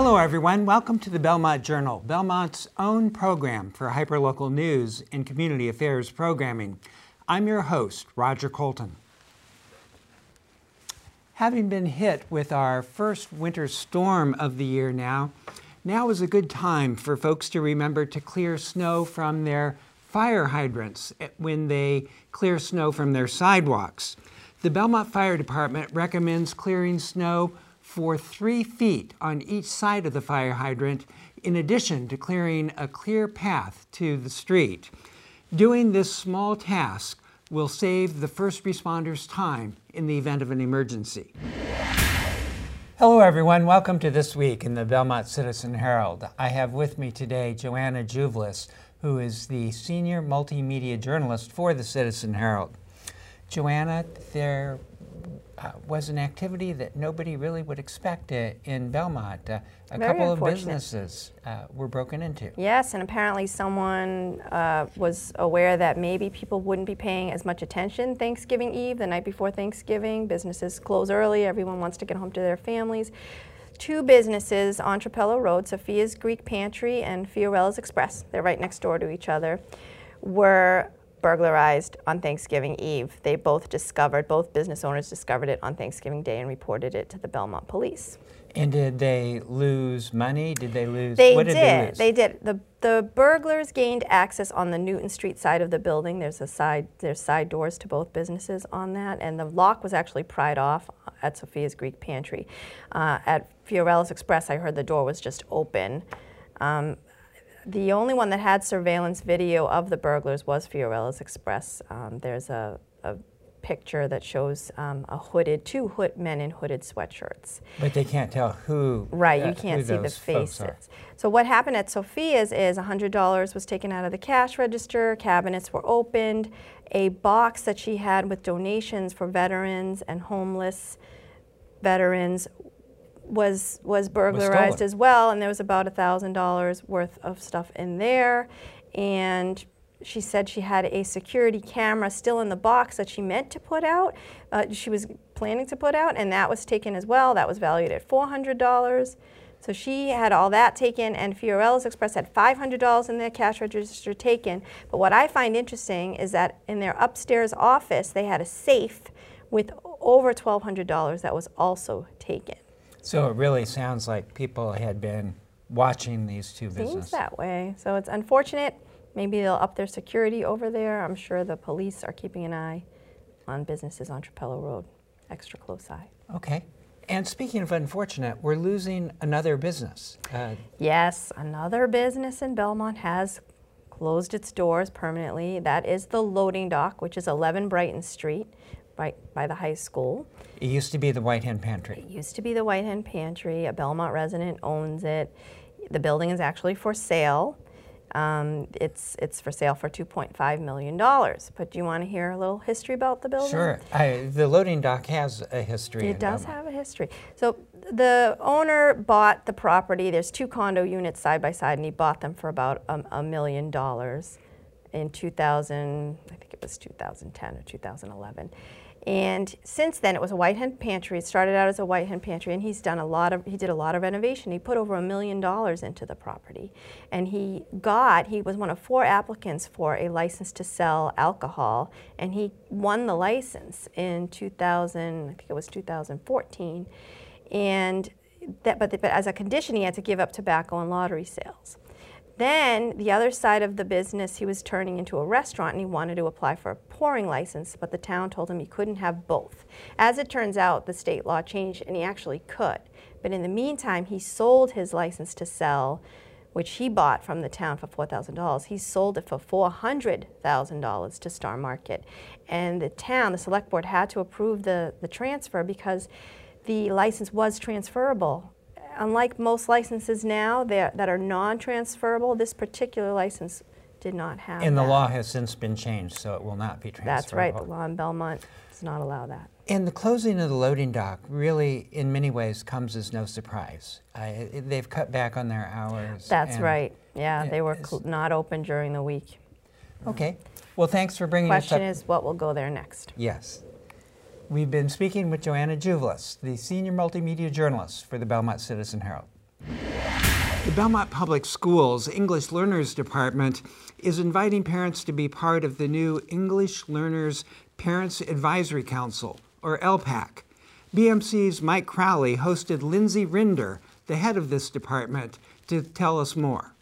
Hello, everyone. Welcome to the Belmont Journal, Belmont's own program for hyperlocal news and community affairs programming. I'm your host, Roger Colton. Having been hit with our first winter storm of the year now, now is a good time for folks to remember to clear snow from their fire hydrants when they clear snow from their sidewalks. The Belmont Fire Department recommends clearing snow for three feet on each side of the fire hydrant, in addition to clearing a clear path to the street. Doing this small task will save the first responders time in the event of an emergency. Hello, everyone. Welcome to This Week in the Belmont Citizen Herald. I have with me today Joanna Juvlis, who is the senior multimedia journalist for the Citizen Herald. Joanna, there uh, was an activity that nobody really would expect uh, in Belmont. Uh, a Very couple of businesses uh, were broken into. Yes, and apparently someone uh, was aware that maybe people wouldn't be paying as much attention Thanksgiving Eve, the night before Thanksgiving. Businesses close early, everyone wants to get home to their families. Two businesses on Trapelo Road, Sophia's Greek Pantry and Fiorella's Express, they're right next door to each other, were burglarized on Thanksgiving Eve. They both discovered, both business owners discovered it on Thanksgiving Day and reported it to the Belmont Police. And did they lose money? Did they lose? They what did, did. they lose? did. The the burglars gained access on the Newton Street side of the building. There's a side there's side doors to both businesses on that, and the lock was actually pried off at Sophia's Greek Pantry. Uh, at Fiorella's Express, I heard the door was just open. Um, the only one that had surveillance video of the burglars was Fiorella's Express. Um, there's a, a picture that shows um, a hooded, two hood, men in hooded sweatshirts. But they can't tell who. Right, uh, you can't see the those folks are. faces. So what happened at Sophia's is $100 was taken out of the cash register, cabinets were opened, a box that she had with donations for veterans and homeless veterans was was burglarized stolen. as well, and there was about $1,000 worth of stuff in there. And she said she had a security camera still in the box that she meant to put out. Uh, she was planning to put out, and that was taken as well. That was valued at $400. So she had all that taken, and Fiorella's Express had $500 in their cash register taken. But what I find interesting is that in their upstairs office, they had a safe with over $1,200 that was also taken. So it really sounds like people had been watching these two Seems businesses. that way. So it's unfortunate. Maybe they'll up their security over there. I'm sure the police are keeping an eye on businesses on Trapelo Road. Extra close eye. Okay. And speaking of unfortunate, we're losing another business. Uh, Yes, another business in Belmont has closed its doors permanently. That is the loading dock, which is 11 Brighton Street, right by the high school. it used to be the White Hen Pantry. It used to be the White Hen Pantry. A Belmont resident owns it. The building is actually for sale. Um, it's it's for sale for 2.5 million dollars. But do you want to hear a little history about the building? Sure. I, the loading dock has a history. It does Belmont. have a history. So the owner bought the property. There's two condo units side by side, and he bought them for about a, a million dollars in 2000. I think it was 2010 or 2011. And since then, it was a White Hen Pantry. It started out as a White Hen Pantry, and he's done a lot of. He did a lot of renovation. He put over a million dollars into the property, and he got. He was one of four applicants for a license to sell alcohol, and he won the license in 2000. I think it was 2014, and that. But, but as a condition, he had to give up tobacco and lottery sales. Then the other side of the business, he was turning into a restaurant and he wanted to apply for a pouring license, but the town told him he couldn't have both. As it turns out, the state law changed and he actually could. But in the meantime, he sold his license to sell, which he bought from the town for $4,000. He sold it for $400,000 to Star Market. And the town, the select board, had to approve the, the transfer because the license was transferable unlike most licenses now that that are non-transferable, this particular license did not have And the that. law has since been changed, so it will not be transferable. That's right. The law in Belmont does not allow that. And the closing of the loading dock really, in many ways, comes as no surprise. Uh, they've cut back on their hours. That's right. Yeah, they were not open during the week. Okay. Well, thanks for bringing us up. Question is, what will go there next? Yes. We've been speaking with Joanna Juvlis, the senior multimedia journalist for the Belmont Citizen Herald. The Belmont Public Schools English Learners Department is inviting parents to be part of the new English Learners Parents Advisory Council, or LPAC. BMC's Mike Crowley hosted Lindsay Rinder, the head of this department, to tell us more.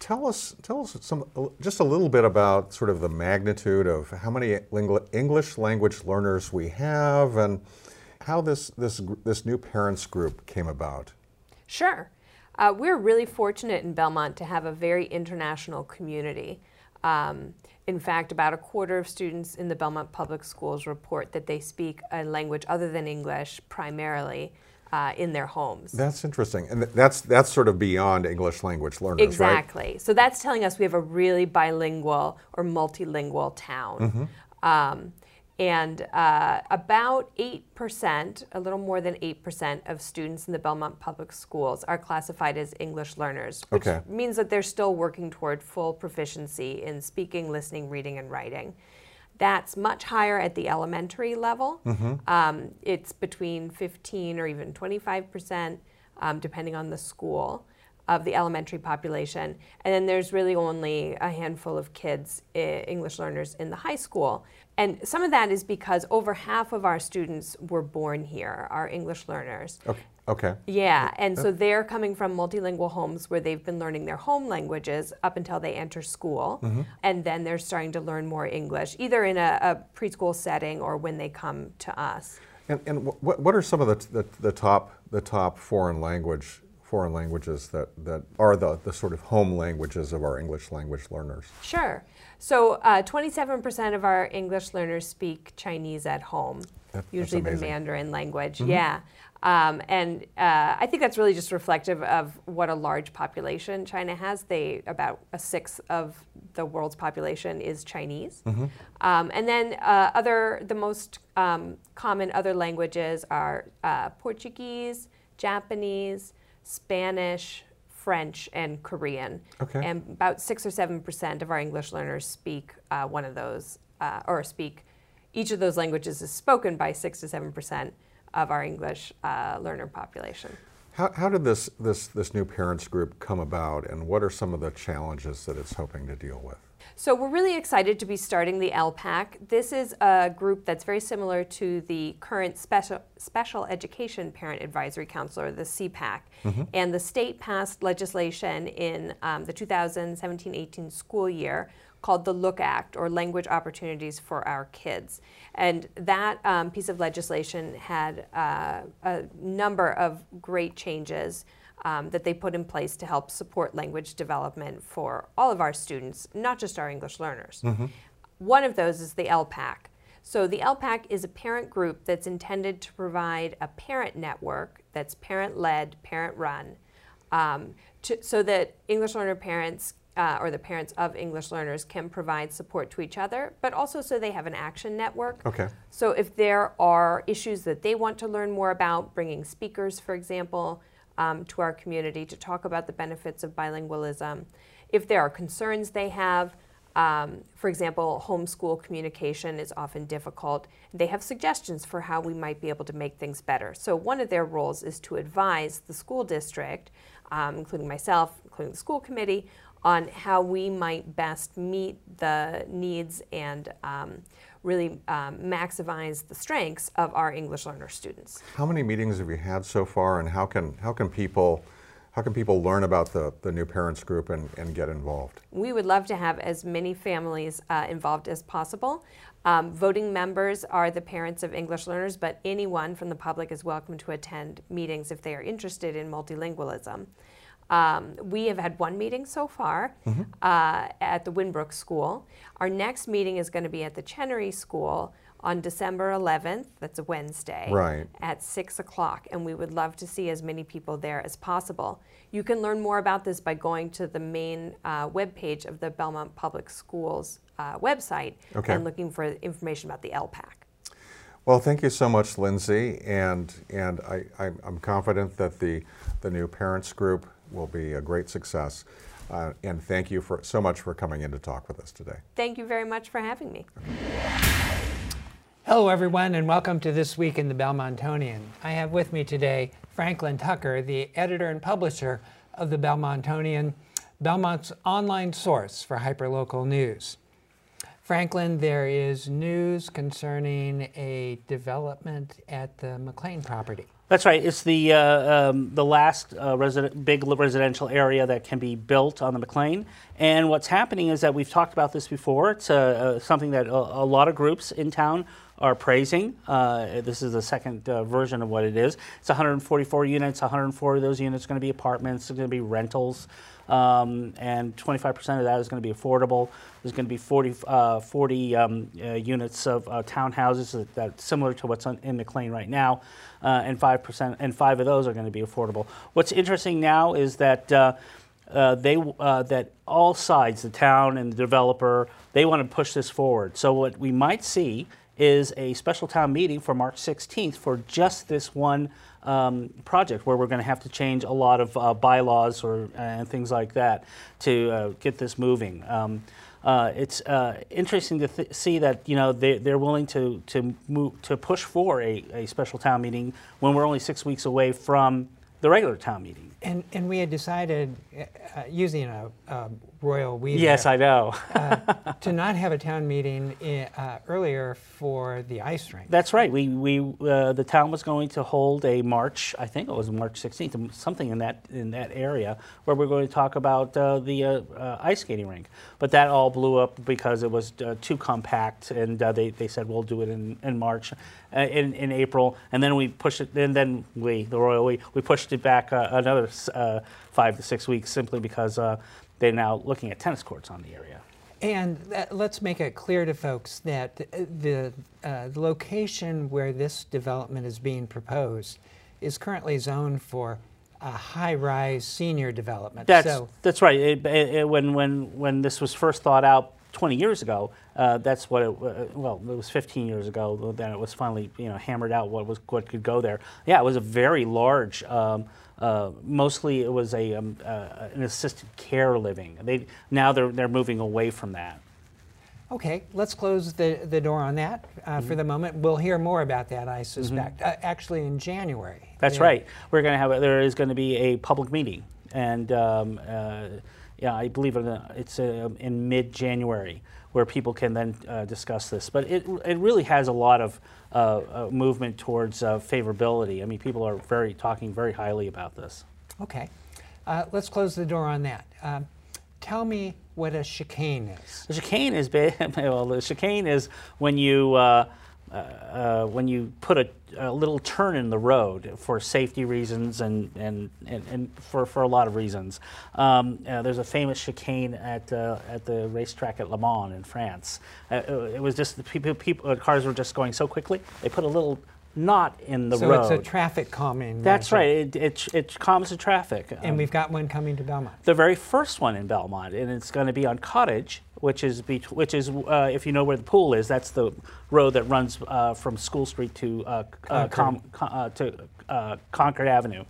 Tell us, tell us some, just a little bit about sort of the magnitude of how many English language learners we have and how this, this, this new parents group came about. Sure. Uh, we're really fortunate in Belmont to have a very international community. Um, in fact, about a quarter of students in the Belmont Public Schools report that they speak a language other than English primarily uh, in their homes. That's interesting, and that's that's sort of beyond English language learners, exactly. Right? So that's telling us we have a really bilingual or multilingual town. Mm-hmm. Um, and uh, about 8%, a little more than 8% of students in the Belmont Public Schools are classified as English learners, which okay. means that they're still working toward full proficiency in speaking, listening, reading, and writing. That's much higher at the elementary level. Mm-hmm. Um, it's between 15 or even 25%, um, depending on the school of the elementary population. And then there's really only a handful of kids, English learners, in the high school. And some of that is because over half of our students were born here, our English learners. Okay. Okay. Yeah, and so they're coming from multilingual homes where they've been learning their home languages up until they enter school, mm-hmm. and then they're starting to learn more English, either in a, a preschool setting or when they come to us. And, and what, what are some of the, the, the top the top foreign language foreign languages that, that are the, the sort of home languages of our English language learners? Sure. So, uh, 27% of our English learners speak Chinese at home, that, usually the Mandarin language. Mm-hmm. Yeah. Um, and uh, I think that's really just reflective of what a large population China has. They about a sixth of the world's population is Chinese, mm-hmm. um, and then uh, other the most um, common other languages are uh, Portuguese, Japanese, Spanish, French, and Korean. Okay. And about six or seven percent of our English learners speak uh, one of those, uh, or speak each of those languages is spoken by six to seven percent of our English uh, learner population. How, how did this, this, this new parents group come about, and what are some of the challenges that it's hoping to deal with? So we're really excited to be starting the LPAC. This is a group that's very similar to the current special special education parent advisory council, or the SEPAC. Mm-hmm. And the state passed legislation in um, the 2017-18 school year called the Look Act, or Language Opportunities for Our Kids. And that um, piece of legislation had uh, a number of great changes um, that they put in place to help support language development for all of our students, not just our English learners. Mm-hmm. One of those is the LPAC. So, the LPAC is a parent group that's intended to provide a parent network that's parent led, parent run, um, to, so that English learner parents uh, or the parents of English learners can provide support to each other, but also so they have an action network. Okay. So if there are issues that they want to learn more about, bringing speakers, for example, um, to our community to talk about the benefits of bilingualism, if there are concerns they have, um, for example, homeschool communication is often difficult. They have suggestions for how we might be able to make things better. So, one of their roles is to advise the school district, um, including myself, including the school committee, on how we might best meet the needs and um, really um, maximize the strengths of our English learner students. How many meetings have you had so far, and how can how can people how can people learn about the, the new parents group and, and get involved? We would love to have as many families uh, involved as possible. Um, voting members are the parents of English learners, but anyone from the public is welcome to attend meetings if they are interested in multilingualism. Um, we have had one meeting so far mm-hmm. uh, at the Winn Brook School. Our next meeting is going to be at the Chenery School on December 11th. That's a Wednesday. Right. At 6 o'clock. And we would love to see as many people there as possible. You can learn more about this by going to the main uh, webpage of the Belmont Public Schools uh, website okay. and looking for information about the LPAC. Well, thank you so much, Lindsay. And, and I, I'm confident that the, the new parents group will be a great success. Uh, and thank you for so much for coming in to talk with us today. Thank you very much for having me. Hello, everyone, and welcome to This Week in the Belmontonian. I have with me today Franklin Tucker, the editor and publisher of the Belmontonian, Belmont's online source for hyperlocal news. Franklin, there is news concerning a development at the McLean property. That's right. It's the uh, um, the last uh, resident, big residential area that can be built on the McLean. And what's happening is that we've talked about this before. It's uh, something that a, a, lot of groups in town are praising. Uh, this is the second uh, version of what it is. It's 144 units. 104 of those units are going to be apartments. It's going to be rentals um, and 25% of that is going to be affordable. There's going to be 40, uh, 40 um, uh, units of uh, townhouses that, that's similar to what's on, in McLean right now, uh, and 5% and five of those are going to be affordable. What's interesting now is that. Uh, uh, they that all sides, the town and the developer, they want to push this forward. So what we might see is a special town meeting for March 16th for just this one um, project where we're going to have to change a lot of uh, bylaws or and things like that to uh, get this moving. Um, uh, it's uh, interesting to th- see that you know they, they're willing to to move to push for a, a special town meeting when we're only six weeks away from the regular town meeting. And, and we had decided, uh, using a, a royal we. Yes, I know. uh, to not have a town meeting in, uh, earlier for the ice rink. That's right. We, we uh, the town was going to hold a march. I think it was March 16th, something in that in that area, where we're going to talk about uh, the uh, uh, ice skating rink. But that all blew up because it was too compact, and they, they said we'll do it in, in March, in, in April, and then we pushed it. And then we, the royal we, we pushed it back another five to six weeks simply because they're now looking at tennis courts on the area. And that, let's make it clear to folks that the, uh, the location where this development is being proposed is currently zoned for a high-rise senior development. That's, so, that's right. It, it, when, when, when this was first thought out 20 years ago, uh, that's what it, uh, well, it was 15 years ago, then it was finally, you know, hammered out what was, what could go there. Yeah, it was a very large, um, uh, mostly it was a, um, uh, an assisted care living. They, now they're, they're moving away from that. Okay, let's close the, the door on that uh, mm-hmm. for the moment. We'll hear more about that, I suspect, mm-hmm. uh, actually in January. That's yeah. right. We're going to have, a, there is going to be a public meeting. And um, uh, yeah, I believe it's uh, in mid January where people can then discuss this. But it, it really has a lot of uh, movement towards uh, favorability. I mean, people are very talking very highly about this. Okay, uh, let's close the door on that. Um, tell me what a chicane is. A chicane is well, the chicane is when you uh, uh, uh, when you put a, a, little turn in the road for safety reasons and, and, and, and for, for a lot of reasons. Um, uh, there's a famous chicane at, uh, at the racetrack at Le Mans in France. Uh, it was just people, people, cars were just going so quickly, they put a little not in the so road. So it's a traffic calming. That's measure. right. It, it, it calms the traffic. And um, we've got one coming to Belmont. The very first one in Belmont, and it's going to be on Cottage, which is which is uh, if you know where the pool is, that's the road that runs uh, from School Street to uh, uh Com, uh, to uh, Concord Avenue.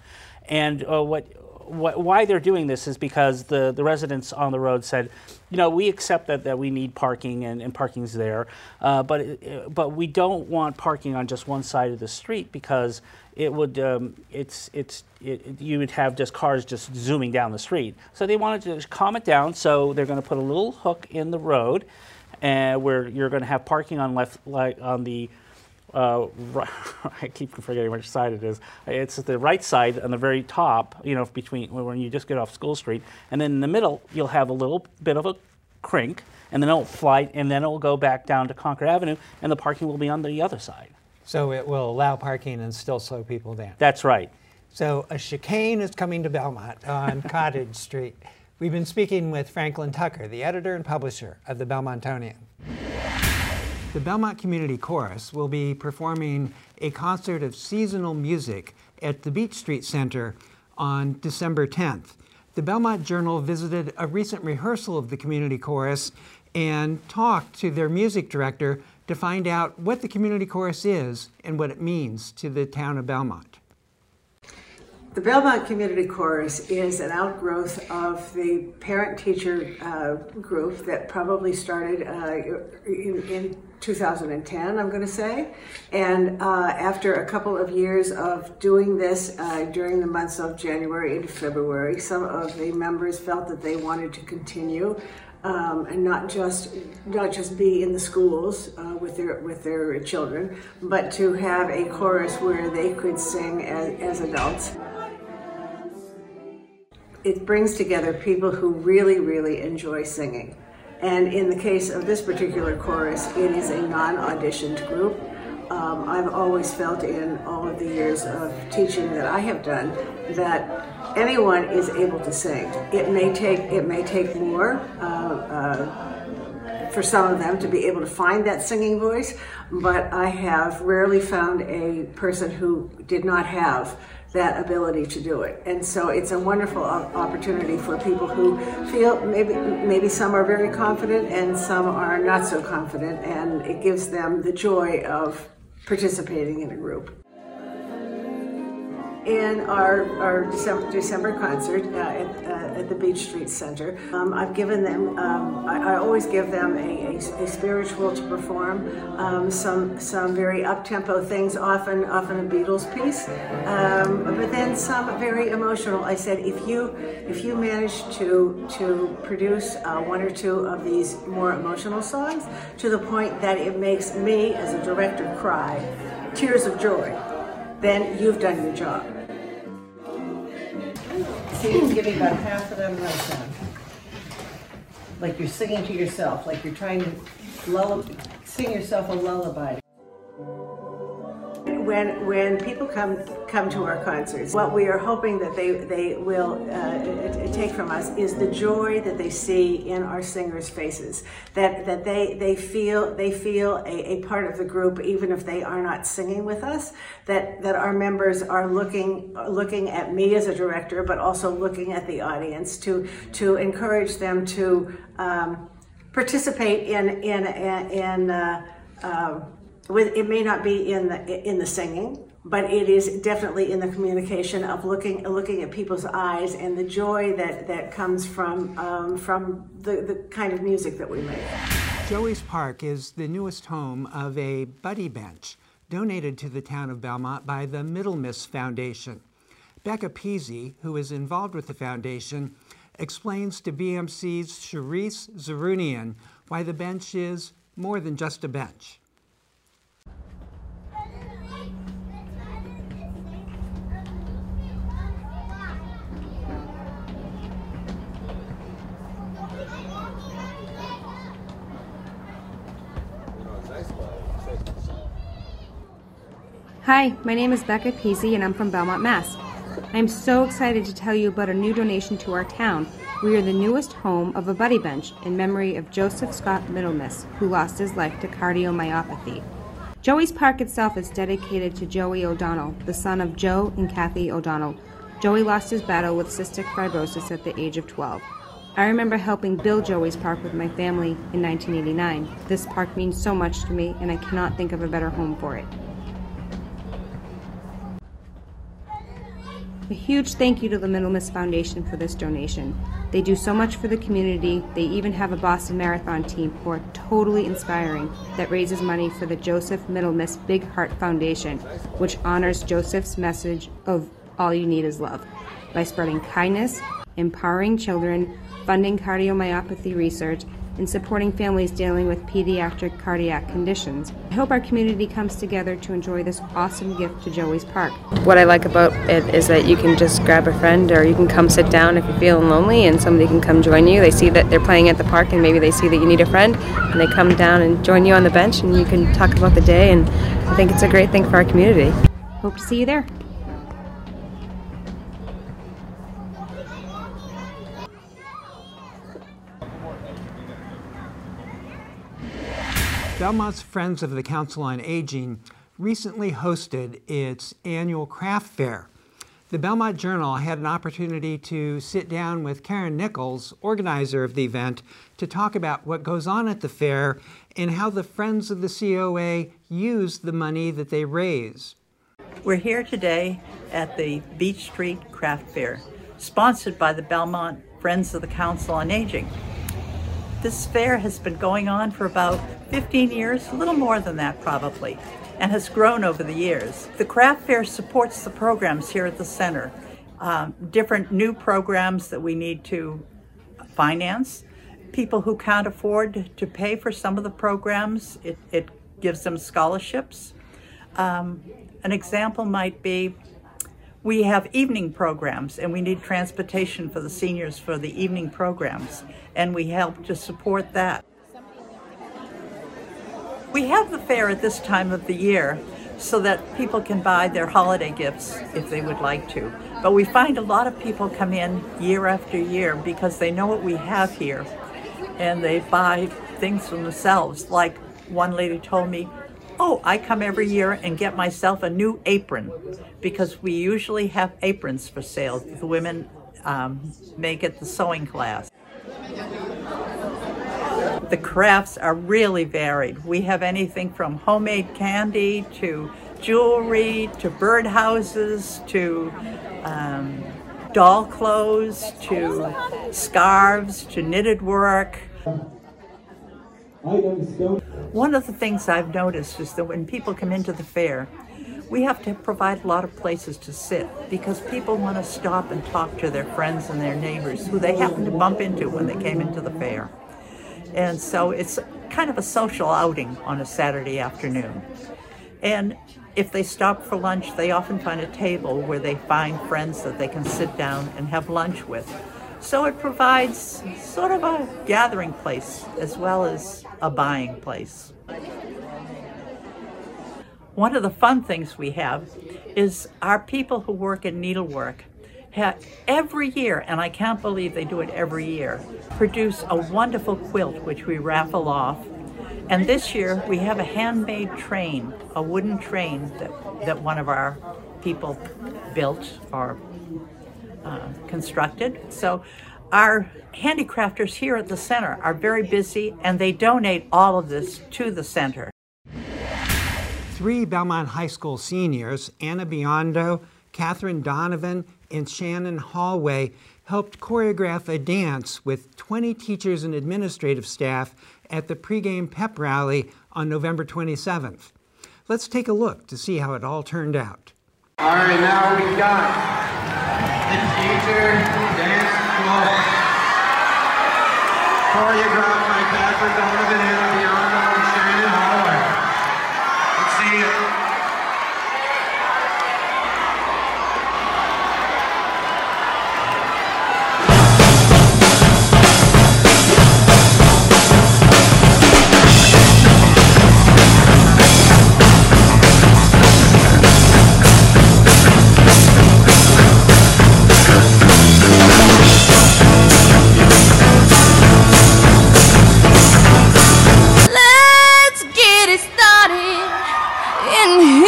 And what wh- why they're doing this is because the, the residents on the road said, you know, we accept that, that we need parking and, and parking's there, uh, but, it, but we don't want parking on just one side of the street because it would, um, it's, it's, it, you would have just cars just zooming down the street. So they wanted to calm it down, so they're going to put a little hook in the road uh, where you're going to have parking on left, like on the uh, I keep forgetting which side it is. It's the right side on the very top, you know, between when you just get off School Street, and then in the middle you'll have a little bit of a crink, and then it'll fly, and then it'll go back down to Concord Avenue, and the parking will be on the other side. So it will allow parking and still slow people down. That's right. So a chicane is coming to Belmont on Cottage Street. We've been speaking with Franklin Tucker, the editor and publisher of the Belmontonian. The Belmont Community Chorus will be performing a concert of seasonal music at the Beech Street Center on December 10th. The Belmont Journal visited a recent rehearsal of the Community Chorus and talked to their music director to find out what the Community Chorus is and what it means to the town of Belmont. The Belmont Community Chorus is an outgrowth of the parent teacher uh, group that probably started uh, in, in 2010, I'm going to say. And uh, after a couple of years of doing this uh, during the months of January into February, some of the members felt that they wanted to continue. Um, and not just not just be in the schools uh, with their with their children, but to have a chorus where they could sing as, as adults. It brings together people who really really enjoy singing. And in the case of this particular chorus, it is a non-auditioned group. Um, I've always felt in all of the years of teaching that I have done that anyone is able to sing. It may take it may take more uh, uh, for some of them to be able to find that singing voice, but I have rarely found a person who did not have that ability to do it. And so it's a wonderful opportunity for people who feel maybe maybe some are very confident and some are not so confident and it gives them the joy of participating in a group in our, our December, December concert uh, at, uh, at, the Beech Street Center. Um, I've given them, um, I, I, always give them a, a, a spiritual to perform, um, some some very up-tempo things, often often a Beatles piece, um, but then some very emotional. I said, if you if you manage to to produce uh, one or two of these more emotional songs to the point that it makes me as a director cry, tears of joy, then you've done your job. See, it's giving about half of no sound. Like you're singing to yourself, like you're trying to lullaby, sing yourself a lullaby when when people come come to our concerts, what we are hoping that they they will uh, take from us is the joy that they see in our singers' faces. That that they they feel they feel a, a part of the group, even if they are not singing with us. That that our members are looking looking at me as a director, but also looking at the audience to to encourage them to um, participate in in in. Uh, uh, with, it may not be in the in the singing, but it is definitely in the communication of looking looking at people's eyes and the joy that that comes from um, from the, the kind of music that we make. Joey's Park is the newest home of a buddy bench donated to the town of Belmont by the Middlemiss Foundation. Becca Peasy, who is involved with the foundation, explains to BMC's Charisse Zarunian why the bench is more than just a bench. Hi, my name is Becca Peasy and I'm from Belmont, Mass. I'm so excited to tell you about a new donation to our town. We are the newest home of a buddy bench in memory of Joseph Scott Middlemiss, who lost his life to cardiomyopathy. Joey's Park itself is dedicated to Joey O'Donnell, the son of Joe and Kathy O'Donnell. Joey lost his battle with cystic fibrosis at the age of 12. I remember helping build Joey's Park with my family in 1989. This park means so much to me, and I cannot think of a better home for it. A huge thank you to the Middlemiss Foundation for this donation. They do so much for the community. They even have a Boston Marathon team who are totally inspiring that raises money for the Joseph Middlemiss Big Heart Foundation, which honors Joseph's message of all you need is love by spreading kindness, empowering children, funding cardiomyopathy research, in supporting families dealing with pediatric cardiac conditions. I hope our community comes together to enjoy this awesome gift to Joey's Park. What I like about it is that you can just grab a friend or you can come sit down if you're feeling lonely and somebody can come join you. They see that they're playing at the park and maybe they see that you need a friend and they come down and join you on the bench and you can talk about the day and I think it's a great thing for our community. Hope to see you there. Belmont's Friends of the Council on Aging recently hosted its annual craft fair. The Belmont Journal had an opportunity to sit down with Karen Nichols, organizer of the event, to talk about what goes on at the fair and how the Friends of the COA use the money that they raise. We're here today at the Beech Street Craft Fair, sponsored by the Belmont Friends of the Council on Aging. This fair has been going on for about 15 years, a little more than that probably, and has grown over the years. The craft fair supports the programs here at the center. Um, different new programs that we need to finance. People who can't afford to pay for some of the programs, it, it gives them scholarships. Um, an example might be we have evening programs and we need transportation for the seniors for the evening programs and we help to support that. We have the fair at this time of the year so that people can buy their holiday gifts if they would like to. But we find a lot of people come in year after year because they know what we have here and they buy things for themselves. Like one lady told me, Oh, I come every year and get myself a new apron because we usually have aprons for sale. The women um, make it the sewing class. The crafts are really varied. We have anything from homemade candy to jewelry to birdhouses to um, doll clothes to scarves to knitted work. One of the things I've noticed is that when people come into the fair, we have to provide a lot of places to sit because people want to stop and talk to their friends and their neighbors who they happen to bump into when they came into the fair. And so it's kind of a social outing on a Saturday afternoon. And if they stop for lunch, they often find a table where they find friends that they can sit down and have lunch with. So it provides sort of a gathering place as well as a buying place. One of the fun things we have is our people who work in needlework every year, and I can't believe they do it every year, produce a wonderful quilt which we raffle off. And this year we have a handmade train, a wooden train that, that one of our people built or uh, constructed. So our handicrafters here at the center are very busy and they donate all of this to the center. Three Belmont High School seniors, Anna Biondo, Catherine Donovan, and Shannon Hallway, helped choreograph a dance with 20 teachers and administrative staff at the pregame pep rally on November 27th. Let's take a look to see how it all turned out. All right, now we've got the teacher dance club choreographed by Catherine Donovan, and Shannon I'm here.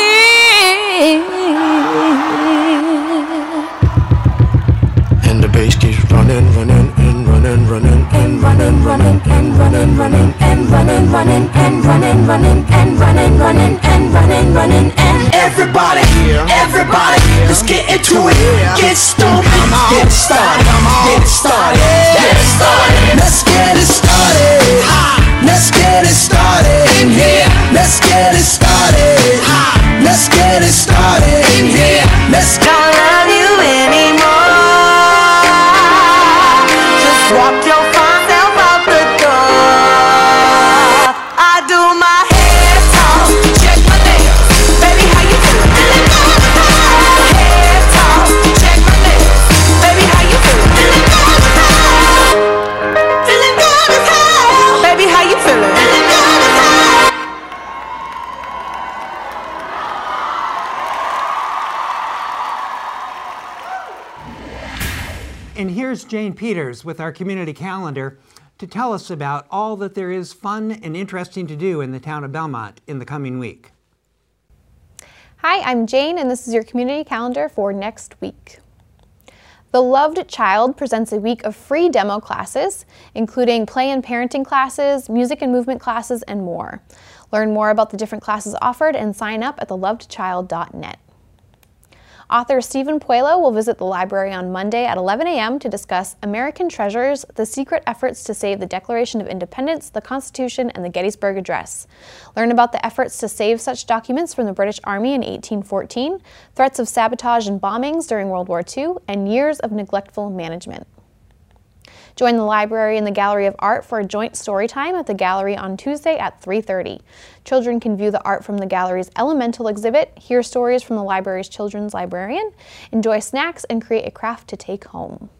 Jane Peters with our community calendar to tell us about all that there is fun and interesting to do in the town of Belmont in the coming week. Hi, I'm Jane, and this is your community calendar for next week. The Loved Child presents a week of free demo classes, including play and parenting classes, music and movement classes, and more. Learn more about the different classes offered and sign up at thelovedchild.net. Author Stephen Puleo will visit the library on Monday at 11 a.m. to discuss American Treasures The Secret Efforts to Save the Declaration of Independence, the Constitution, and the Gettysburg Address. Learn about the efforts to save such documents from the British Army in 1814, threats of sabotage and bombings during World War II, and years of neglectful management. Join the library and the Gallery of Art for a joint story time at the gallery on Tuesday at 3:30. Children can view the art from the gallery's Elemental exhibit, hear stories from the library's children's librarian, enjoy snacks, and create a craft to take home.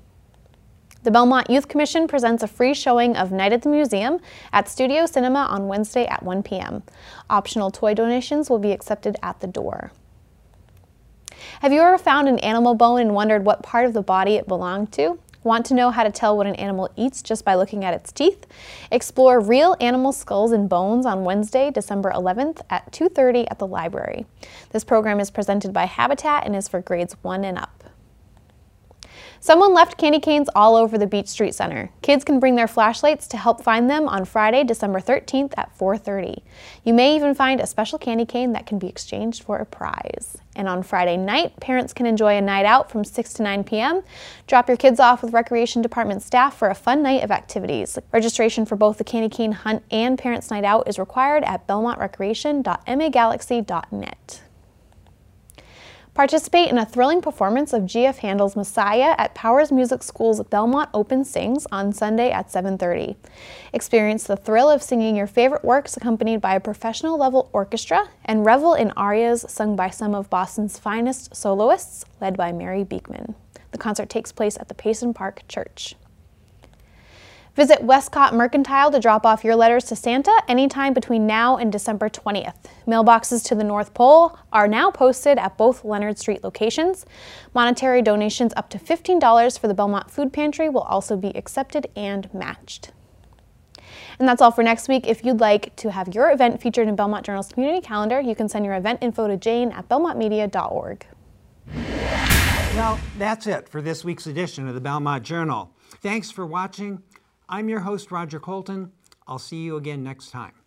The Belmont Youth Commission presents a free showing of Night at the Museum at Studio Cinema on Wednesday at 1 p.m. Optional toy donations will be accepted at the door. Have you ever found an animal bone and wondered what part of the body it belonged to? Want to know how to tell what an animal eats just by looking at its teeth? Explore real animal skulls and bones on Wednesday, December 11th at 2:30 at the library. This program is presented by Habitat and is for grades 1 and up. Someone left candy canes all over the Beech Street Center. Kids can bring their flashlights to help find them on Friday, December 13th at 4:30. You may even find a special candy cane that can be exchanged for a prize. And on Friday night, parents can enjoy a night out from 6 to 9 p.m. Drop your kids off with Recreation Department staff for a fun night of activities. Registration for both the Candy Cane Hunt and Parents Night Out is required at belmontrecreation.magalaxy.net. Participate in a thrilling performance of G.F. Handel's Messiah at Powers Music School's Belmont Open Sings on Sunday at 7:30. Experience the thrill of singing your favorite works accompanied by a professional level orchestra and revel in arias sung by some of Boston's finest soloists led by Mary Beekman. The concert takes place at the Payson Park Church. Visit Westcott Mercantile to drop off your letters to Santa anytime between now and December 20th. Mailboxes to the North Pole are now posted at both Leonard Street locations. Monetary donations up to $15 for the Belmont Food Pantry will also be accepted and matched. And that's all for next week. If you'd like to have your event featured in Belmont Journal's community calendar, you can send your event info to jane at belmontmedia.org. Well, that's it for this week's edition of the Belmont Journal. Thanks for watching. I'm your host, Roger Colton. I'll see you again next time.